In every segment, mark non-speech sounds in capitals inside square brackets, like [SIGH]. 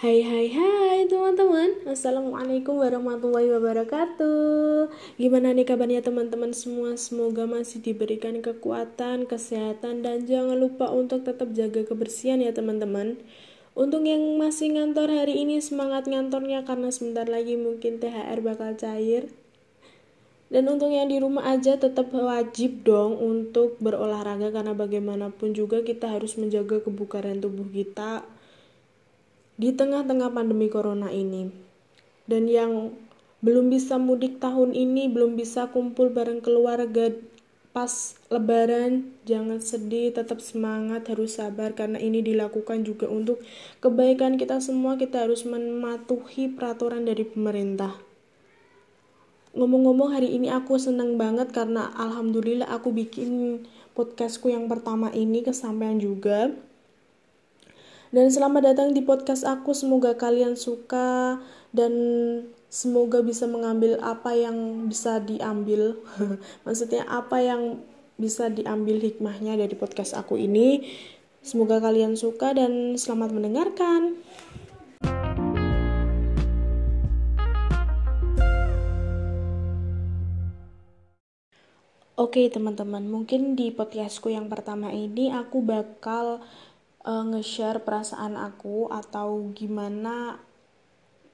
Hai hai hai teman-teman. Assalamualaikum warahmatullahi wabarakatuh. Gimana nih kabarnya teman-teman semua? Semoga masih diberikan kekuatan, kesehatan Dan jangan lupa untuk tetap jaga kebersihan ya teman-teman. Untuk yang masih ngantor hari ini Semangat ngantornya karena sebentar lagi mungkin THR bakal cair. Dan untuk yang di rumah aja tetap wajib dong untuk berolahraga karena bagaimanapun juga kita harus menjaga kebugaran tubuh kita di tengah-tengah pandemi corona ini. Dan yang belum bisa mudik tahun ini, belum bisa kumpul bareng keluarga pas lebaran, jangan sedih, tetap semangat, harus sabar karena ini dilakukan juga untuk kebaikan kita semua, kita harus mematuhi peraturan dari pemerintah. Ngomong-ngomong hari ini aku seneng banget karena alhamdulillah aku bikin podcastku yang pertama ini kesampaian juga dan selamat datang di podcast aku. Semoga kalian suka dan semoga bisa mengambil apa yang bisa diambil. [LAUGHS] Maksudnya apa yang bisa diambil hikmahnya dari podcast aku ini. Semoga kalian suka dan selamat mendengarkan. Oke teman-teman, mungkin di podcastku yang pertama ini aku bakal uh, nge-share perasaan aku atau gimana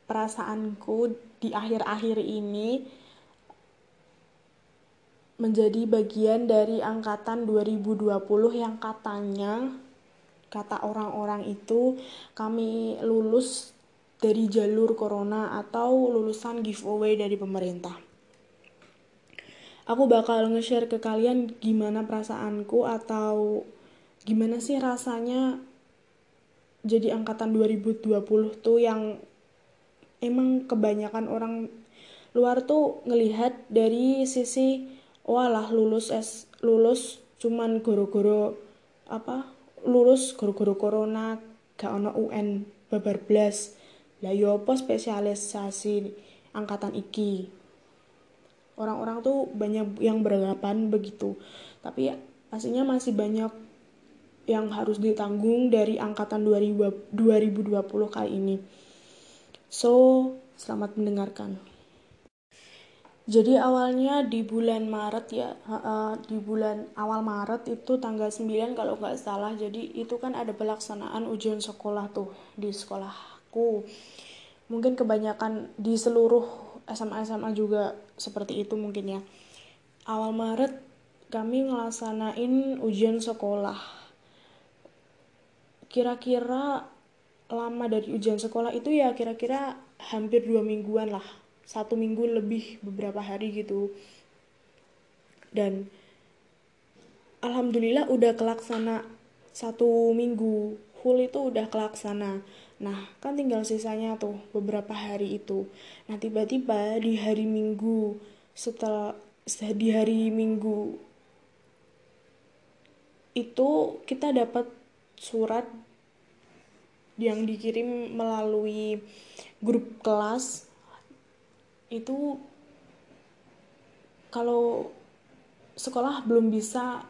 perasaanku di akhir-akhir ini menjadi bagian dari angkatan 2020 yang katanya kata orang-orang itu kami lulus dari jalur corona atau lulusan giveaway dari pemerintah. Aku bakal nge-share ke kalian gimana perasaanku atau gimana sih rasanya jadi angkatan 2020 tuh yang emang kebanyakan orang luar tuh ngelihat dari sisi walah lulus es lulus cuman goro-goro apa lulus goro-goro corona gak ono UN babar blas. Lah yo apa spesialisasi angkatan iki? Orang-orang tuh banyak yang beranggapan begitu. Tapi pastinya masih banyak yang harus ditanggung dari angkatan 2020 kali ini. So, selamat mendengarkan. Jadi awalnya di bulan Maret ya, di bulan awal Maret itu tanggal 9 kalau nggak salah. Jadi itu kan ada pelaksanaan ujian sekolah tuh di sekolahku. Mungkin kebanyakan di seluruh SMA-SMA juga seperti itu mungkin ya. Awal Maret kami ngelaksanain ujian sekolah kira-kira lama dari ujian sekolah itu ya kira-kira hampir dua mingguan lah. Satu minggu lebih beberapa hari gitu. Dan alhamdulillah udah kelaksana satu minggu. Full itu udah kelaksana. Nah kan tinggal sisanya tuh beberapa hari itu. Nah tiba-tiba di hari minggu setelah di hari minggu itu kita dapat surat yang dikirim melalui grup kelas itu kalau sekolah belum bisa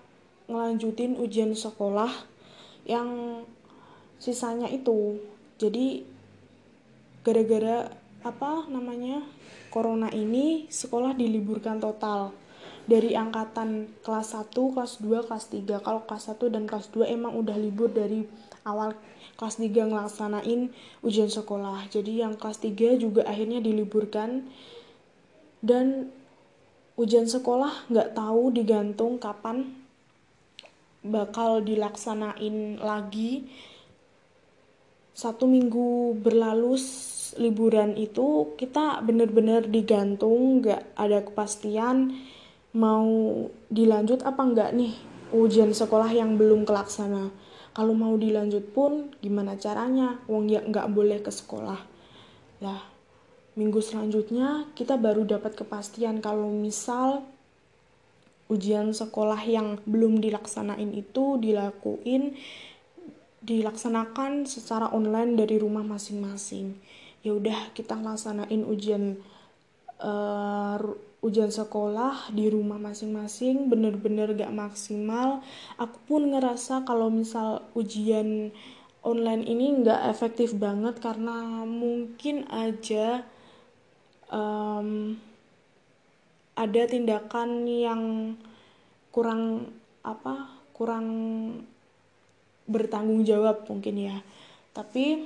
ngelanjutin ujian sekolah yang sisanya itu. Jadi gara-gara apa namanya corona ini sekolah diliburkan total dari angkatan kelas 1, kelas 2, kelas 3. Kalau kelas 1 dan kelas 2 emang udah libur dari awal kelas 3 ngelaksanain ujian sekolah. Jadi yang kelas 3 juga akhirnya diliburkan dan ujian sekolah nggak tahu digantung kapan bakal dilaksanain lagi satu minggu berlalu liburan itu kita bener-bener digantung nggak ada kepastian mau dilanjut apa enggak nih ujian sekolah yang belum kelaksana? Kalau mau dilanjut pun gimana caranya? Wong ya nggak boleh ke sekolah. Lah minggu selanjutnya kita baru dapat kepastian kalau misal ujian sekolah yang belum dilaksanain itu dilakuin dilaksanakan secara online dari rumah masing-masing. Ya udah kita ngelaksanain ujian uh, ujian sekolah di rumah masing-masing bener-bener gak maksimal. Aku pun ngerasa kalau misal ujian online ini nggak efektif banget karena mungkin aja um, ada tindakan yang kurang apa kurang bertanggung jawab mungkin ya. Tapi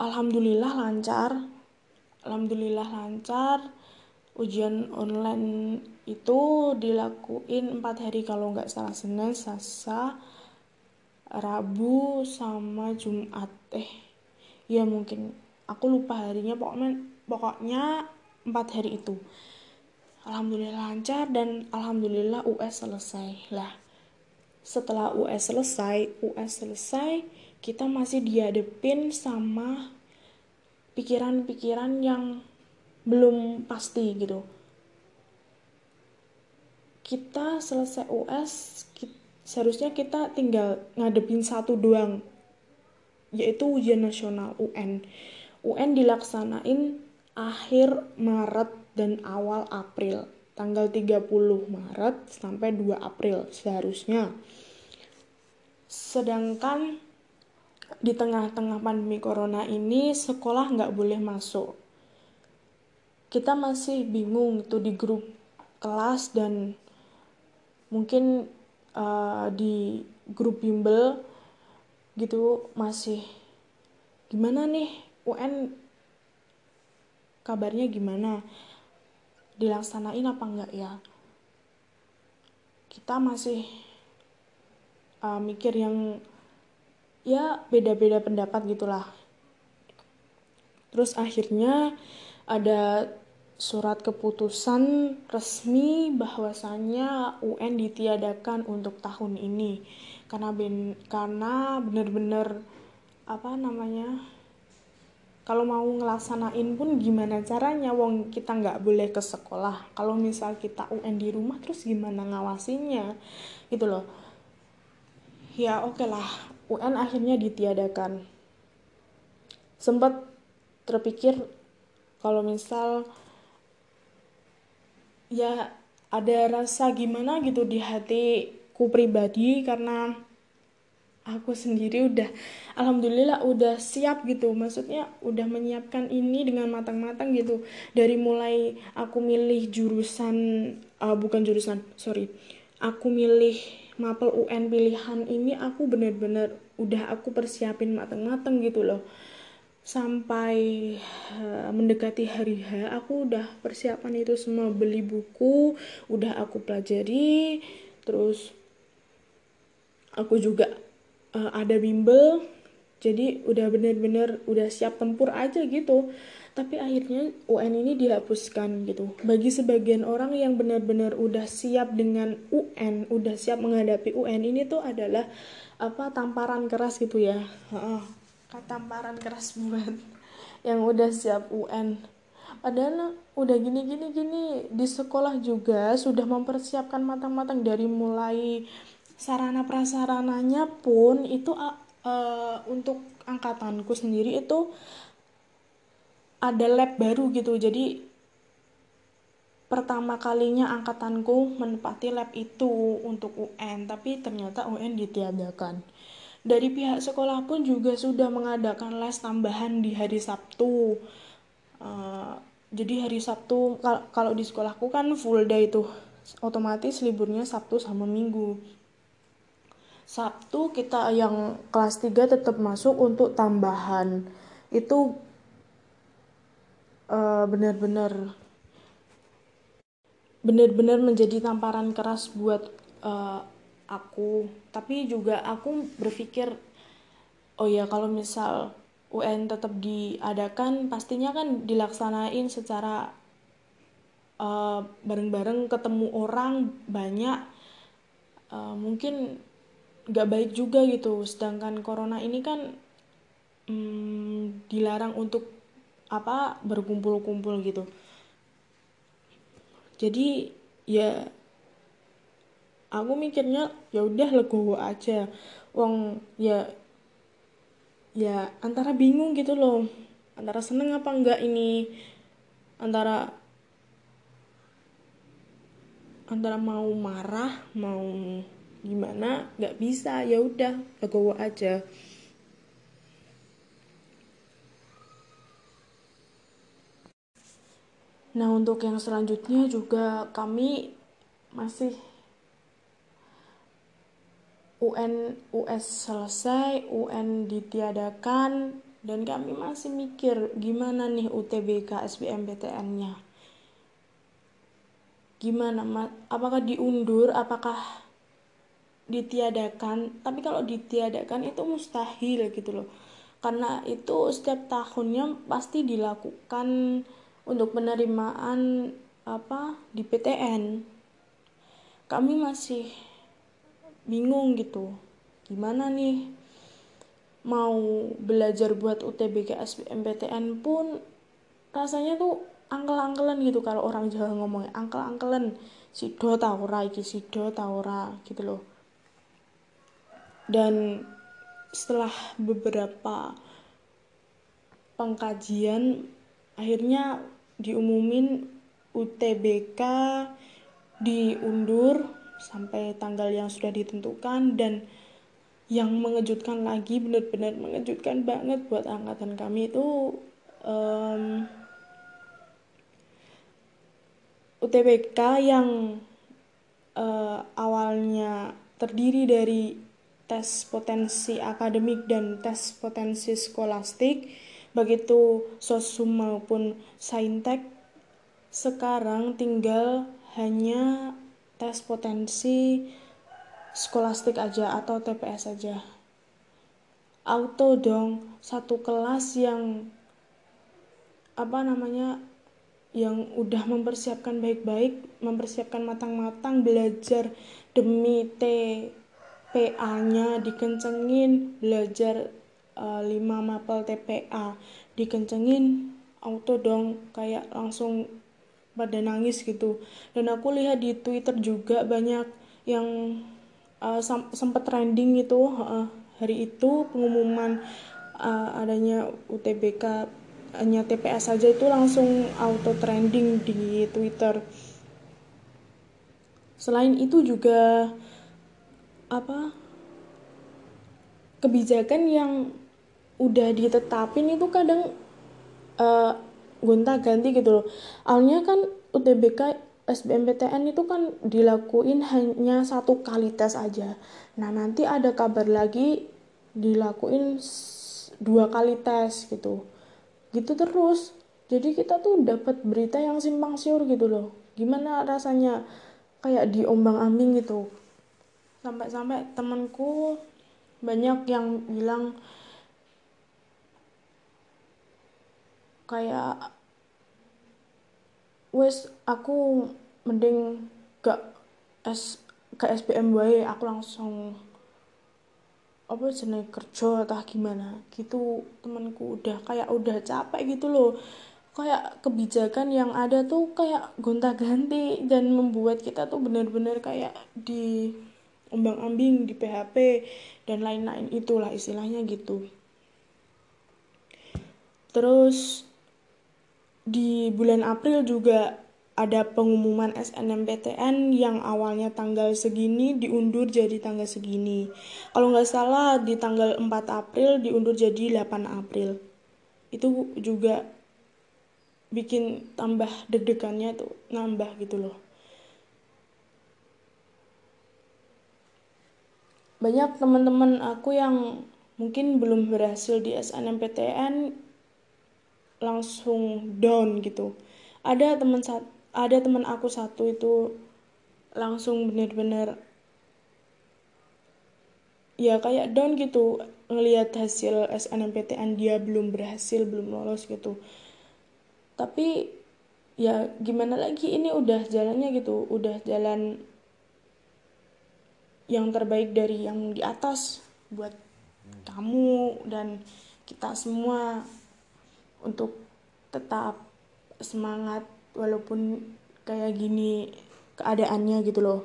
alhamdulillah lancar alhamdulillah lancar. Ujian online itu dilakuin empat hari kalau nggak salah Senin, Selasa, Rabu sama Jumat. Eh ya mungkin. Aku lupa harinya pokoknya pokoknya empat hari itu. Alhamdulillah lancar dan alhamdulillah US selesai. Lah setelah US selesai US selesai kita masih dihadepin sama pikiran-pikiran yang belum pasti gitu. Kita selesai US kita, seharusnya kita tinggal ngadepin satu doang yaitu ujian nasional UN UN dilaksanain akhir Maret dan awal April. Tanggal 30 Maret sampai 2 April seharusnya. Sedangkan di tengah-tengah pandemi corona ini sekolah nggak boleh masuk. Kita masih bingung itu di grup kelas dan mungkin uh, di grup bimbel gitu masih gimana nih UN kabarnya gimana? Dilaksanain apa enggak ya? Kita masih uh, mikir yang ya beda-beda pendapat gitulah. Terus akhirnya ada surat keputusan resmi bahwasannya UN ditiadakan untuk tahun ini. Karena ben, karena benar-benar apa namanya kalau mau ngelaksanain pun gimana caranya? Wong kita nggak boleh ke sekolah. Kalau misal kita UN di rumah terus gimana ngawasinya? Gitu loh. Ya oke okay lah UN akhirnya ditiadakan. Sempat terpikir kalau misal ya ada rasa gimana gitu di hatiku pribadi karena aku sendiri udah alhamdulillah udah siap gitu. Maksudnya udah menyiapkan ini dengan matang-matang gitu. Dari mulai aku milih jurusan uh, bukan jurusan sorry. Aku milih mapel UN pilihan ini aku bener-bener udah aku persiapin matang-matang gitu loh. Sampai uh, mendekati hari H aku udah persiapan itu semua. Beli buku udah aku pelajari terus aku juga uh, ada bimbel. Jadi udah bener-bener udah siap tempur aja gitu tapi akhirnya UN ini dihapuskan gitu. Bagi sebagian orang yang benar-benar udah siap dengan UN udah siap menghadapi UN ini tuh adalah apa tamparan keras gitu ya. Katamparan keras buat [LAUGHS] yang udah siap UN padahal udah gini gini gini di sekolah juga sudah mempersiapkan matang-matang. Dari mulai sarana prasarananya pun itu uh, untuk angkatanku sendiri itu ada lab baru gitu jadi pertama kalinya angkatanku menempati lab itu untuk UN tapi ternyata UN ditiadakan dari pihak sekolah pun juga sudah mengadakan les tambahan di hari Sabtu. Uh, jadi hari Sabtu kalau di sekolahku kan full day itu otomatis liburnya Sabtu sama Minggu. Sabtu kita yang kelas 3 tetap masuk untuk tambahan. Itu uh, benar-benar benar-benar menjadi tamparan keras buat uh, aku. Tapi juga aku berpikir oh ya kalau misal UN tetap diadakan pastinya kan dilaksanain secara bareng bareng-bareng ketemu orang banyak. Uh, mungkin nggak baik juga gitu. Sedangkan corona ini kan um, dilarang untuk apa berkumpul-kumpul gitu. Jadi ya aku mikirnya ya udah legowo aja. Wong ya ya antara bingung gitu loh. Antara seneng apa enggak ini? Antara antara mau marah mau gimana nggak bisa. Ya udah legowo aja nah untuk yang selanjutnya juga kami masih UN US selesai, UN ditiadakan, dan kami masih mikir gimana nih UTBK SBMPTN-nya. Gimana, apakah diundur, apakah ditiadakan? Tapi kalau ditiadakan itu mustahil gitu loh. Karena itu setiap tahunnya pasti dilakukan untuk penerimaan apa di PTN. Kami masih bingung gitu. Gimana nih? Mau belajar buat UTBK SBMPTN pun rasanya tuh angkel-angkelan gitu. Kalau orang Jawa ngomongnya angkel-angkelan. Sido taura iki sido taura gitu loh. Dan setelah beberapa pengkajian akhirnya diumumin UTBK diundur sampai tanggal yang sudah ditentukan dan yang mengejutkan lagi benar-benar mengejutkan banget buat angkatan kami itu um, UTBK yang uh, awalnya terdiri dari tes potensi akademik dan tes potensi skolastik begitu sosum maupun saintek sekarang tinggal hanya tes potensi skolastik aja atau TPS aja. Auto dong satu kelas yang apa namanya yang udah mempersiapkan baik-baik mempersiapkan matang-matang belajar demi TPA-nya dikencengin belajar uh, 5 mapel TPA dikencengin auto dong kayak langsung pada nangis gitu. Dan aku lihat di Twitter juga banyak yang uh, sempat trending itu uh, hari itu pengumuman uh, adanya UTBK hanya TPS saja itu langsung auto trending di Twitter. Selain itu juga apa kebijakan yang udah ditetapin itu kadang uh, gonta-ganti gitu loh. Awalnya kan UTBK SBMPTN itu kan dilakuin hanya satu kali tes aja. Nah, nanti ada kabar lagi dilakuin dua kali tes gitu. Gitu terus. Jadi kita tuh dapat berita yang simpang siur gitu loh. Gimana rasanya kayak diombang-ambing gitu. Sampai-sampai temanku banyak yang bilang kayak wes aku mending gak S ke SPM wae aku langsung apa jenis kerja atau gimana gitu temanku udah kayak udah capek gitu loh. Kayak kebijakan yang ada tuh kayak gonta-ganti dan membuat kita tuh bener-bener kayak di ombang-ambing di PHP dan lain-lain itulah istilahnya gitu. Terus di bulan April juga ada pengumuman SNMPTN yang awalnya tanggal segini diundur jadi tanggal segini. Kalau nggak salah di tanggal 4 April diundur jadi 8 April. Itu juga bikin tambah deg-degannya tuh nambah gitu loh. Banyak teman-teman aku yang mungkin belum berhasil di SNMPTN langsung down gitu. Ada teman ada teman aku satu itu langsung bener-bener ya kayak down gitu ngelihat hasil SNMPTN dia belum berhasil belum lolos gitu. Tapi ya gimana lagi ini udah jalannya gitu udah jalan yang terbaik dari yang di atas buat kamu dan kita semua untuk tetap semangat walaupun kayak gini keadaannya gitu loh.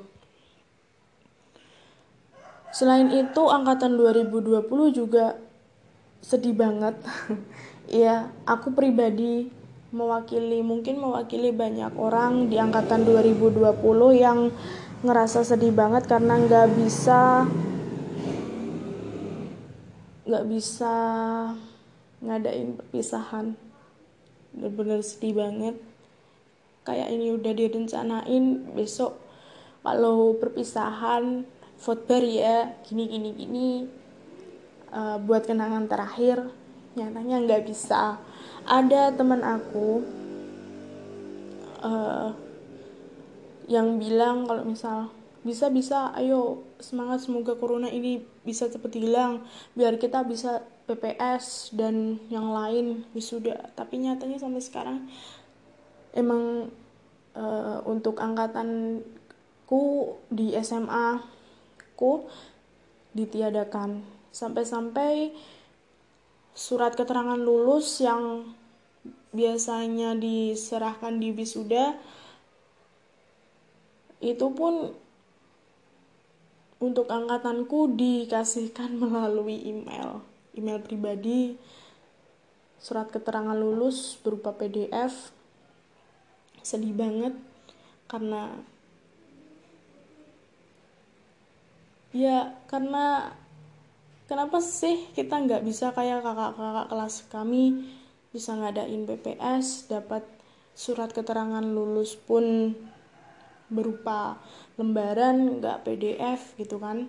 Selain itu angkatan 2020 juga sedih banget. [LAUGHS] Iya, aku pribadi mewakili mungkin mewakili banyak orang di angkatan 2020 yang ngerasa sedih banget karena nggak bisa nggak bisa ngadain perpisahan. Bener-bener sedih banget. Kayak ini udah direncanain besok kalau perpisahan footbar ya gini gini gini. Uh, buat kenangan terakhir nyatanya nggak bisa. Ada teman aku uh, yang bilang kalau misal bisa bisa ayo semangat semoga corona ini bisa cepat hilang biar kita bisa PPS dan yang lain wisuda. Tapi nyatanya sampai sekarang emang uh, untuk angkatanku di SMA ku ditiadakan. Sampai-sampai surat keterangan lulus yang biasanya diserahkan di wisuda itu pun untuk angkatanku dikasihkan [LAUGHS] melalui email email pribadi surat keterangan lulus berupa PDF sedih banget karena ya karena kenapa sih kita nggak bisa kayak kakak-kakak kelas kami bisa ngadain PPS dapat surat keterangan lulus pun berupa lembaran nggak PDF gitu kan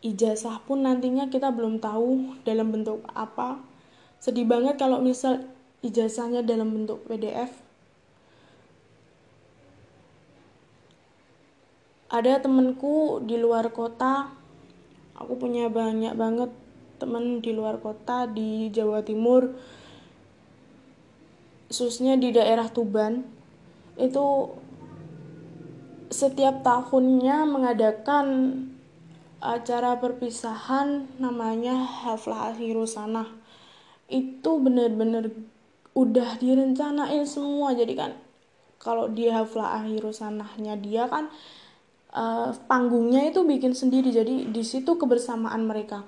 ijazah pun nantinya kita belum tahu dalam bentuk apa. Sedih banget kalau misal ijazahnya dalam bentuk PDF ada temenku di luar kota. Aku punya banyak banget temen di luar kota di Jawa Timur. Khususnya di daerah Tuban. Itu setiap tahunnya mengadakan acara perpisahan namanya Haflah Sana itu bener-bener udah direncanain semua. Jadi kan kalau di Haflah Sanahnya dia kan uh, panggungnya itu bikin sendiri. Jadi di situ kebersamaan mereka.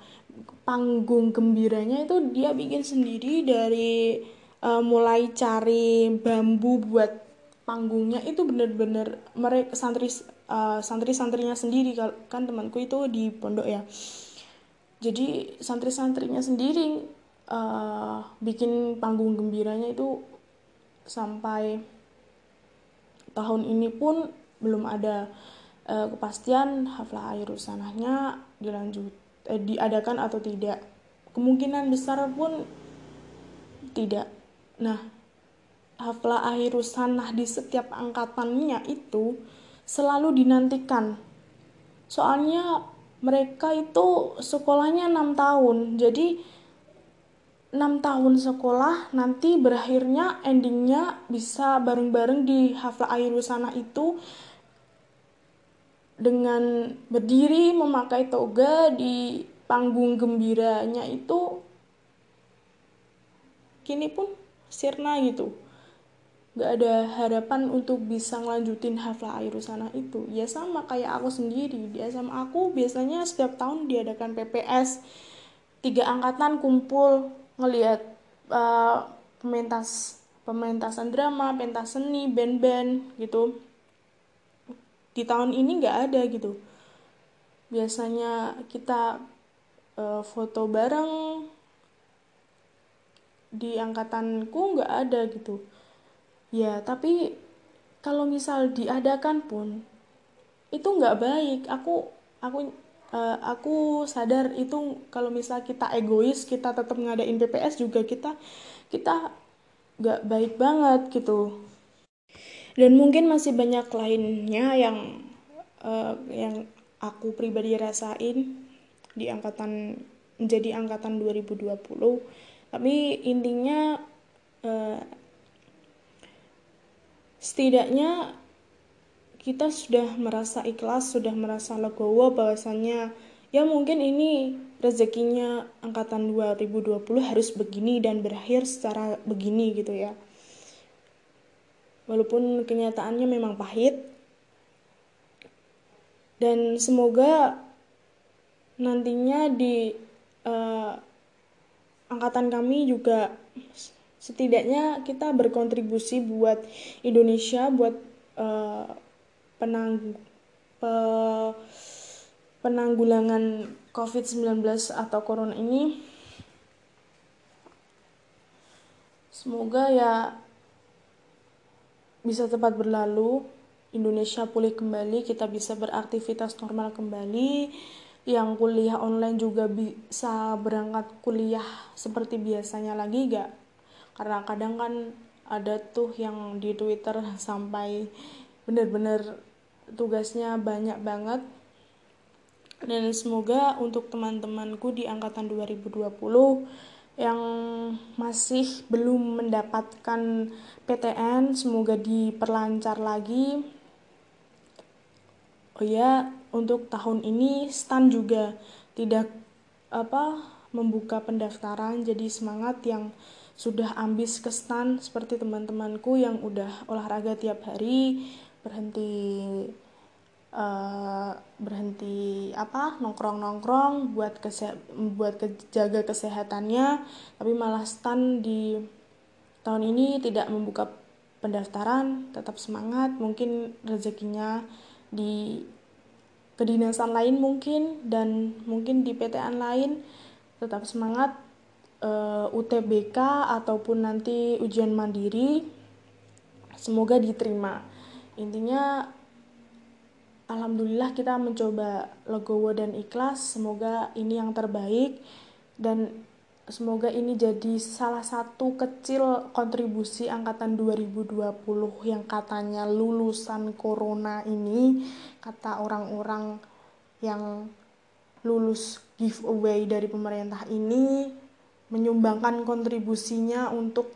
Panggung gembiranya itu dia bikin sendiri dari uh, mulai cari bambu buat panggungnya. Itu bener-bener mereka santri uh, santri-santrinya sendiri. Kan temanku itu di pondok ya. Jadi santri-santrinya sendiri uh, bikin panggung gembiranya itu sampai tahun ini pun belum ada uh, kepastian haflah air sanahnya dilanjut eh, diadakan atau tidak. Kemungkinan besar pun tidak. Nah hafla akhirus di setiap angkatannya itu selalu dinantikan. Soalnya mereka itu sekolahnya 6 tahun. Jadi 6 tahun sekolah nanti berakhirnya endingnya bisa bareng-bareng di hafla akhirus sanah itu dengan berdiri memakai toga di panggung gembiranya itu kini pun sirna gitu gak ada harapan untuk bisa ngelanjutin hafla sana itu. Ya sama kayak aku sendiri. Di SMA aku biasanya setiap tahun diadakan PPS tiga angkatan kumpul ngelihat uh, pementas pementasan drama pentas seni band-band gitu. Di tahun ini nggak ada gitu. Biasanya kita uh, foto bareng. Di angkatanku nggak ada gitu ya tapi kalau misal diadakan pun itu nggak baik. Aku aku uh, aku sadar itu kalau misal kita egois kita tetap ngadain PPS juga kita kita nggak baik banget gitu. Dan mungkin masih banyak lainnya yang uh, yang aku pribadi rasain di angkatan menjadi angkatan 2020 tapi intinya uh, setidaknya kita sudah merasa ikhlas, sudah merasa legowo bahwasannya ya mungkin ini rezekinya angkatan 2020 harus begini dan berakhir secara begini gitu ya. Walaupun kenyataannya memang pahit dan semoga nantinya di uh, angkatan kami juga setidaknya kita berkontribusi buat Indonesia buat uh, penang pe, penanggulangan COVID-19 atau corona ini. Semoga ya bisa cepat berlalu Indonesia pulih kembali kita bisa beraktivitas normal kembali yang kuliah online juga bisa berangkat kuliah seperti biasanya lagi gak karena kadang kan ada tuh yang di Twitter sampai bener-bener tugasnya banyak banget. Dan semoga untuk teman-temanku di angkatan 2020 yang masih belum mendapatkan PTN semoga diperlancar lagi. Oh ya untuk tahun ini STAN juga tidak apa membuka pendaftaran jadi semangat yang sudah ambis ke STAN seperti teman-temanku yang udah olahraga tiap hari berhenti uh, berhenti apa nongkrong nongkrong buat kese buat jaga kesehatannya tapi malah stand di tahun ini tidak membuka pendaftaran tetap semangat mungkin rezekinya di kedinasan lain mungkin dan mungkin di PTN lain tetap semangat uh, eh, UTBK ataupun nanti ujian mandiri semoga diterima. Intinya alhamdulillah kita mencoba legowo dan ikhlas. Semoga ini yang terbaik dan semoga ini jadi salah satu kecil kontribusi angkatan 2020 yang katanya lulusan corona ini kata orang-orang yang lulus giveaway dari pemerintah ini menyumbangkan kontribusinya untuk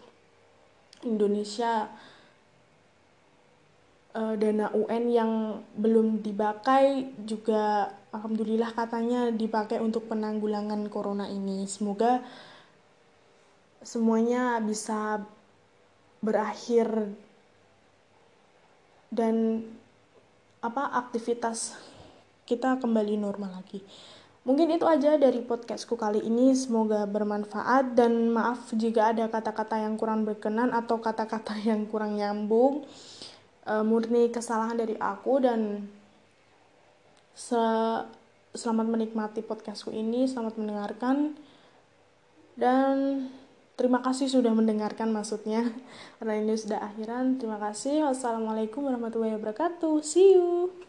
Indonesia uh, dana UN yang belum dipakai juga alhamdulillah katanya dipakai untuk penanggulangan corona ini. Semoga semuanya bisa berakhir dan apa aktivitas kita kembali normal lagi. Mungkin itu aja dari podcastku kali ini. Semoga bermanfaat dan maaf jika ada kata-kata yang kurang berkenan atau kata-kata [LAUGHS] yang kurang nyambung uh, murni kesalahan dari aku dan se selamat menikmati podcastku ini, selamat mendengarkan dan terima kasih sudah mendengarkan maksudnya [LAUGHS] karena ini sudah akhiran. Terima kasih. Wassalamualaikum warahmatullahi wabarakatuh. See you.